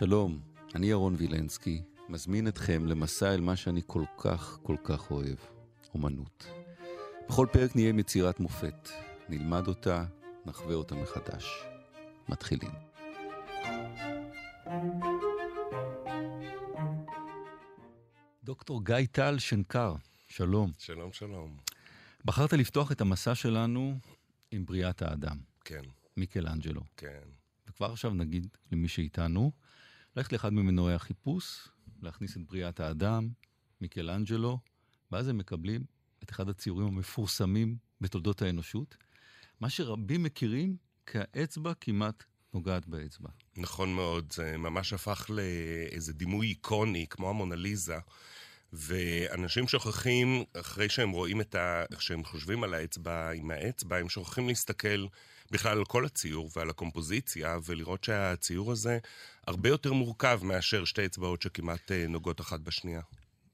שלום, אני ירון וילנסקי, מזמין אתכם למסע אל מה שאני כל כך כל כך אוהב, אומנות. בכל פרק נהיה עם יצירת מופת, נלמד אותה, נחווה אותה מחדש. מתחילים. דוקטור גיא טל שנקר, שלום. שלום, שלום. בחרת לפתוח את המסע שלנו עם בריאת האדם. כן. מיקלאנג'לו. כן. וכבר עכשיו נגיד למי שאיתנו, ללכת לאחד ממנועי החיפוש, להכניס את בריאת האדם, מיקלאנג'לו, ואז הם מקבלים את אחד הציורים המפורסמים בתולדות האנושות, מה שרבים מכירים כאצבע כמעט נוגעת באצבע. נכון מאוד, זה ממש הפך לאיזה דימוי איקוני, כמו המונליזה. ואנשים שוכחים, אחרי שהם רואים את ה... איך שהם חושבים על האצבע עם האצבע, הם שוכחים להסתכל בכלל על כל הציור ועל הקומפוזיציה, ולראות שהציור הזה הרבה יותר מורכב מאשר שתי אצבעות שכמעט אה, נוגעות אחת בשנייה.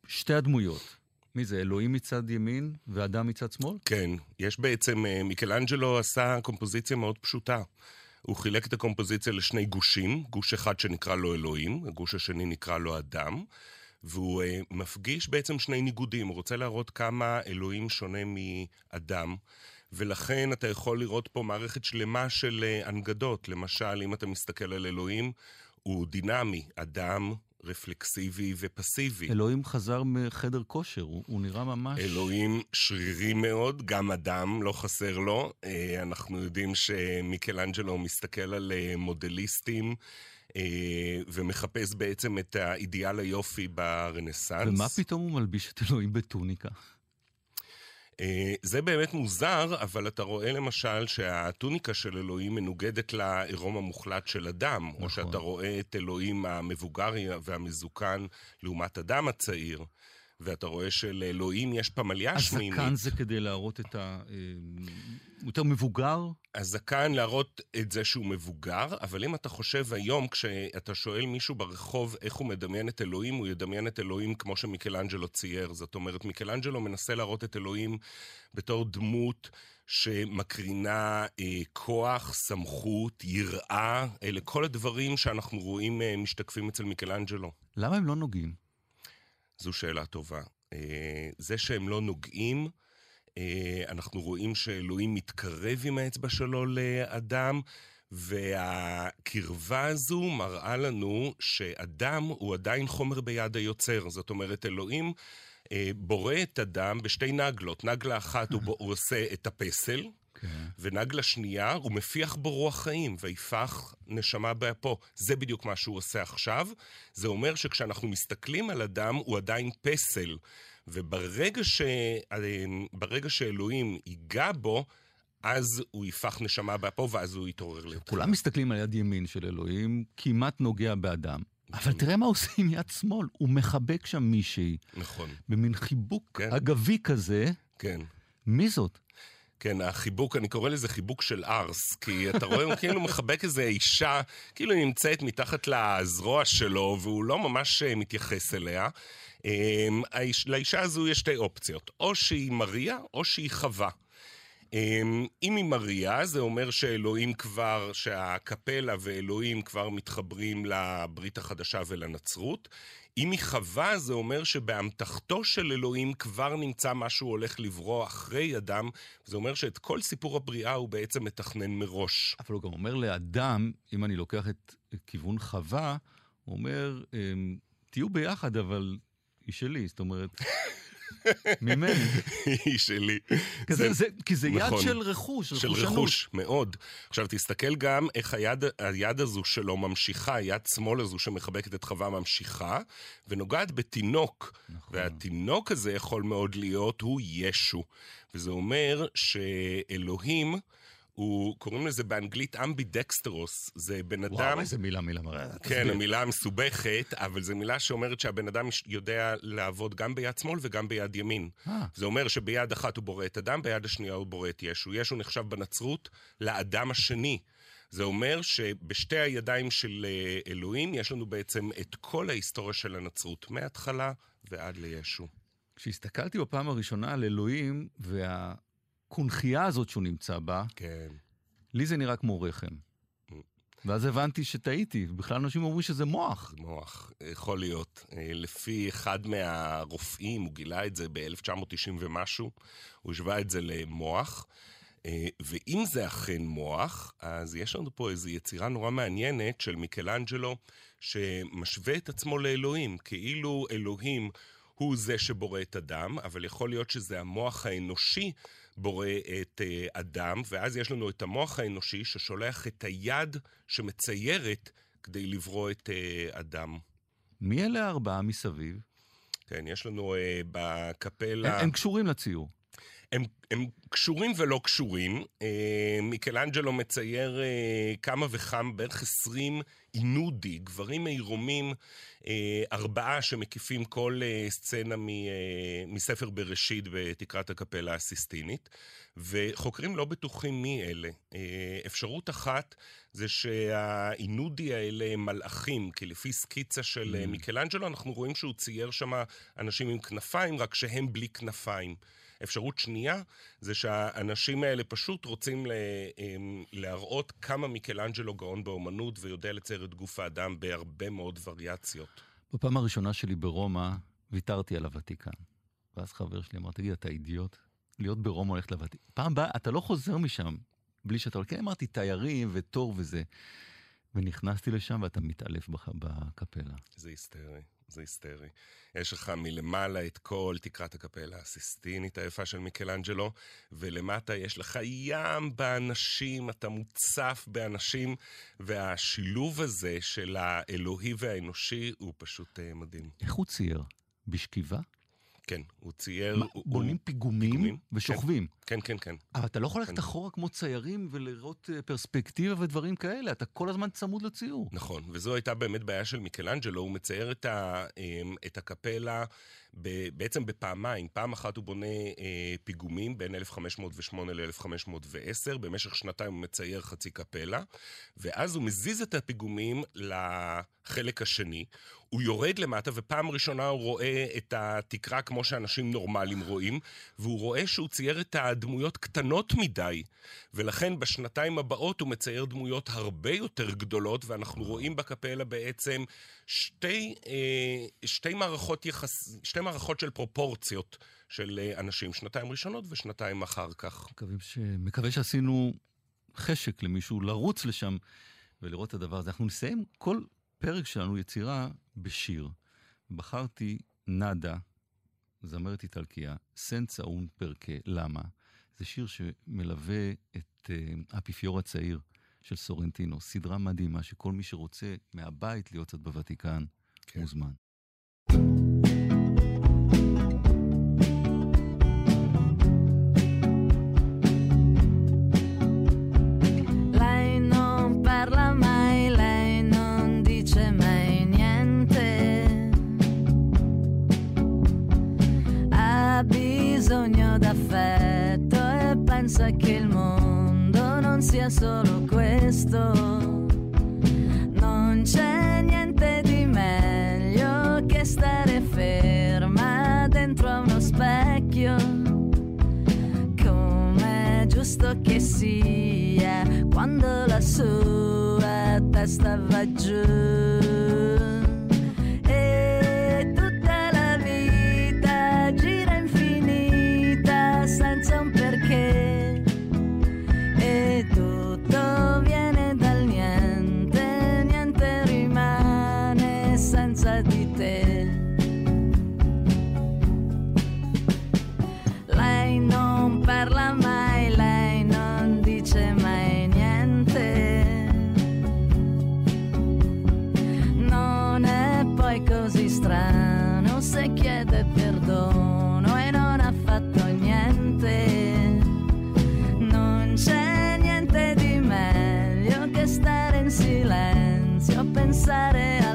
שתי הדמויות. מי זה, אלוהים מצד ימין ואדם מצד שמאל? כן, יש בעצם, אה, מיקלאנג'לו עשה קומפוזיציה מאוד פשוטה. הוא חילק את הקומפוזיציה לשני גושים, גוש אחד שנקרא לו אלוהים, הגוש השני נקרא לו אדם. והוא uh, מפגיש בעצם שני ניגודים, הוא רוצה להראות כמה אלוהים שונה מאדם, ולכן אתה יכול לראות פה מערכת שלמה של uh, הנגדות. למשל, אם אתה מסתכל על אלוהים, הוא דינמי, אדם רפלקסיבי ופסיבי. אלוהים חזר מחדר כושר, הוא, הוא נראה ממש... אלוהים שרירי מאוד, גם אדם, לא חסר לו. Uh, אנחנו יודעים שמיקלאנג'לו מסתכל על מודליסטים. אה, ומחפש בעצם את האידיאל היופי ברנסאנס. ומה פתאום הוא מלביש את אלוהים בטוניקה? אה, זה באמת מוזר, אבל אתה רואה למשל שהטוניקה של אלוהים מנוגדת לעירום המוחלט של אדם, נכון. או שאתה רואה את אלוהים המבוגר והמזוקן לעומת אדם הצעיר. ואתה רואה שלאלוהים יש פמליה שמינית. הזקן זה כדי להראות את ה... אה, יותר מבוגר? הזקן להראות את זה שהוא מבוגר, אבל אם אתה חושב היום, כשאתה שואל מישהו ברחוב איך הוא מדמיין את אלוהים, הוא ידמיין את אלוהים כמו שמיקלאנג'לו צייר. זאת אומרת, מיקלאנג'לו מנסה להראות את אלוהים בתור דמות שמקרינה אה, כוח, סמכות, יראה, אלה כל הדברים שאנחנו רואים אה, משתקפים אצל מיקלאנג'לו. למה הם לא נוגעים? זו שאלה טובה. אה, זה שהם לא נוגעים, אה, אנחנו רואים שאלוהים מתקרב עם האצבע שלו לאדם, והקרבה הזו מראה לנו שאדם הוא עדיין חומר ביד היוצר. זאת אומרת, אלוהים אה, בורא את אדם בשתי נגלות. נגלה אחת הוא, הוא עושה את הפסל. כן. ונגלה שנייה, הוא מפיח בו רוח חיים, ויפח נשמה באפו. זה בדיוק מה שהוא עושה עכשיו. זה אומר שכשאנחנו מסתכלים על אדם, הוא עדיין פסל. וברגע ש... ברגע שאלוהים ייגע בו, אז הוא יפח נשמה באפו, ואז הוא יתעורר לתחילה. כולם מסתכלים על יד ימין של אלוהים, כמעט נוגע באדם. אבל נכון. תראה מה עושה עם יד שמאל, הוא מחבק שם מישהי. נכון. במין חיבוק כן. אגבי כזה. כן. מי זאת? כן, החיבוק, אני קורא לזה חיבוק של ארס, כי אתה רואה, הוא כאילו מחבק איזה אישה, כאילו היא נמצאת מתחת לזרוע שלו, והוא לא ממש אה, מתייחס אליה. אמ, לאישה הזו יש שתי אופציות, או שהיא מריה, או שהיא חווה. אמ, אם היא מריה, זה אומר שאלוהים כבר, שהקפלה ואלוהים כבר מתחברים לברית החדשה ולנצרות. אם היא חווה, זה אומר שבאמתחתו של אלוהים כבר נמצא משהו הולך לברוא אחרי אדם. זה אומר שאת כל סיפור הבריאה הוא בעצם מתכנן מראש. אבל הוא גם אומר לאדם, אם אני לוקח את כיוון חווה, הוא אומר, אמ, תהיו ביחד, אבל היא שלי. זאת אומרת... ממני. היא שלי. זה, זה, כי זה נכון, יד של רכוש, של רכוש, מאוד. עכשיו תסתכל גם איך היד, היד הזו שלו ממשיכה, יד שמאל הזו שמחבקת את חווה ממשיכה, ונוגעת בתינוק. נכון. והתינוק הזה יכול מאוד להיות, הוא ישו. וזה אומר שאלוהים... הוא, קוראים לזה באנגלית אמבידקסטרוס, זה בן אדם... וואו, איזה מילה, מילה מראה. כן, המילה מסובכת, אבל זו מילה שאומרת שהבן אדם יודע לעבוד גם ביד שמאל וגם ביד ימין. אה. זה אומר שביד אחת הוא בורא את אדם, ביד השנייה הוא בורא את ישו. ישו נחשב בנצרות לאדם השני. זה אומר שבשתי הידיים של אה, אלוהים יש לנו בעצם את כל ההיסטוריה של הנצרות, מההתחלה ועד לישו. כשהסתכלתי בפעם הראשונה על אלוהים וה... הקונכייה הזאת שהוא נמצא בה, כן. לי זה נראה כמו רחם. ואז הבנתי שטעיתי, בכלל אנשים אומרים שזה מוח. זה מוח, יכול להיות. אה, לפי אחד מהרופאים, הוא גילה את זה ב-1990 ומשהו, הוא השווה את זה למוח. אה, ואם זה אכן מוח, אז יש לנו פה איזו יצירה נורא מעניינת של מיקלאנג'לו, שמשווה את עצמו לאלוהים, כאילו אלוהים הוא זה שבורא את אדם, אבל יכול להיות שזה המוח האנושי בורא את אדם, ואז יש לנו את המוח האנושי ששולח את היד שמציירת כדי לברוא את אדם. מי אלה הארבעה מסביב? כן, יש לנו uh, בקפלה... הם, הם קשורים לציור. הם, הם קשורים ולא קשורים. אה, מיקלנג'לו מצייר אה, כמה וכמה, בערך עשרים אינודי, גברים עירומים, אה, ארבעה שמקיפים כל אה, סצנה מ, אה, מספר בראשית בתקרת הקפלה הסיסטינית, וחוקרים לא בטוחים מי אלה. אה, אפשרות אחת זה שהאינודי האלה הם מלאכים, כי לפי סקיצה של mm. מיקלנג'לו אנחנו רואים שהוא צייר שם אנשים עם כנפיים, רק שהם בלי כנפיים. אפשרות שנייה, זה שהאנשים האלה פשוט רוצים להראות כמה מיקלנג'לו גאון באומנות ויודע לצייר את גוף האדם בהרבה מאוד וריאציות. בפעם הראשונה שלי ברומא, ויתרתי על הוותיקן. ואז חבר שלי אמר, תגיד, אתה אידיוט? להיות ברומא הולך לוותיקן. פעם הבאה, אתה לא חוזר משם בלי שאתה... כן, אמרתי, תיירים ותור וזה. ונכנסתי לשם ואתה מתעלף בקפלה. זה היסטרי. זה היסטרי. יש לך מלמעלה את כל תקרת הקפלה הסיסטינית היפה של מיקלנג'לו, ולמטה יש לך ים באנשים, אתה מוצף באנשים, והשילוב הזה של האלוהי והאנושי הוא פשוט uh, מדהים. איך הוא צייר? בשכיבה? כן, הוא צייר... מה, הוא, בונים הוא... פיגומים, פיגומים ושוכבים. כן, כן, כן. אבל אתה לא יכול ללכת כן. אחורה כמו ציירים ולראות אה, פרספקטיבה ודברים כאלה, אתה כל הזמן צמוד לציור. נכון, וזו הייתה באמת בעיה של מיקלנג'לו, הוא מצייר את, ה, אמ, את הקפלה בעצם בפעמיים. פעם אחת הוא בונה אה, פיגומים בין 1508 ל-1510, במשך שנתיים הוא מצייר חצי קפלה, ואז הוא מזיז את הפיגומים לחלק השני. הוא יורד למטה, ופעם ראשונה הוא רואה את התקרה כמו שאנשים נורמליים רואים, והוא רואה שהוא צייר את הדמויות קטנות מדי, ולכן בשנתיים הבאות הוא מצייר דמויות הרבה יותר גדולות, ואנחנו רואים בקפלה בעצם שתי, אה, שתי, מערכות, יחס, שתי מערכות של פרופורציות של אה, אנשים, שנתיים ראשונות ושנתיים אחר כך. מקווים ש... מקווה שעשינו חשק למישהו לרוץ לשם ולראות את הדבר הזה. אנחנו נסיים כל פרק שלנו, יצירה, בשיר. בחרתי נאדה, זמרת איטלקיה, סנצה און פרקה, למה? זה שיר שמלווה את uh, האפיפיור הצעיר של סורנטינו, סדרה מדהימה שכל מי שרוצה מהבית להיות קצת בוותיקן, כן. מוזמן. Non sia solo questo. Non c'è niente di meglio che stare ferma dentro a uno specchio. Come è giusto che sia quando la sua testa va giù. stare in silenzio pensare a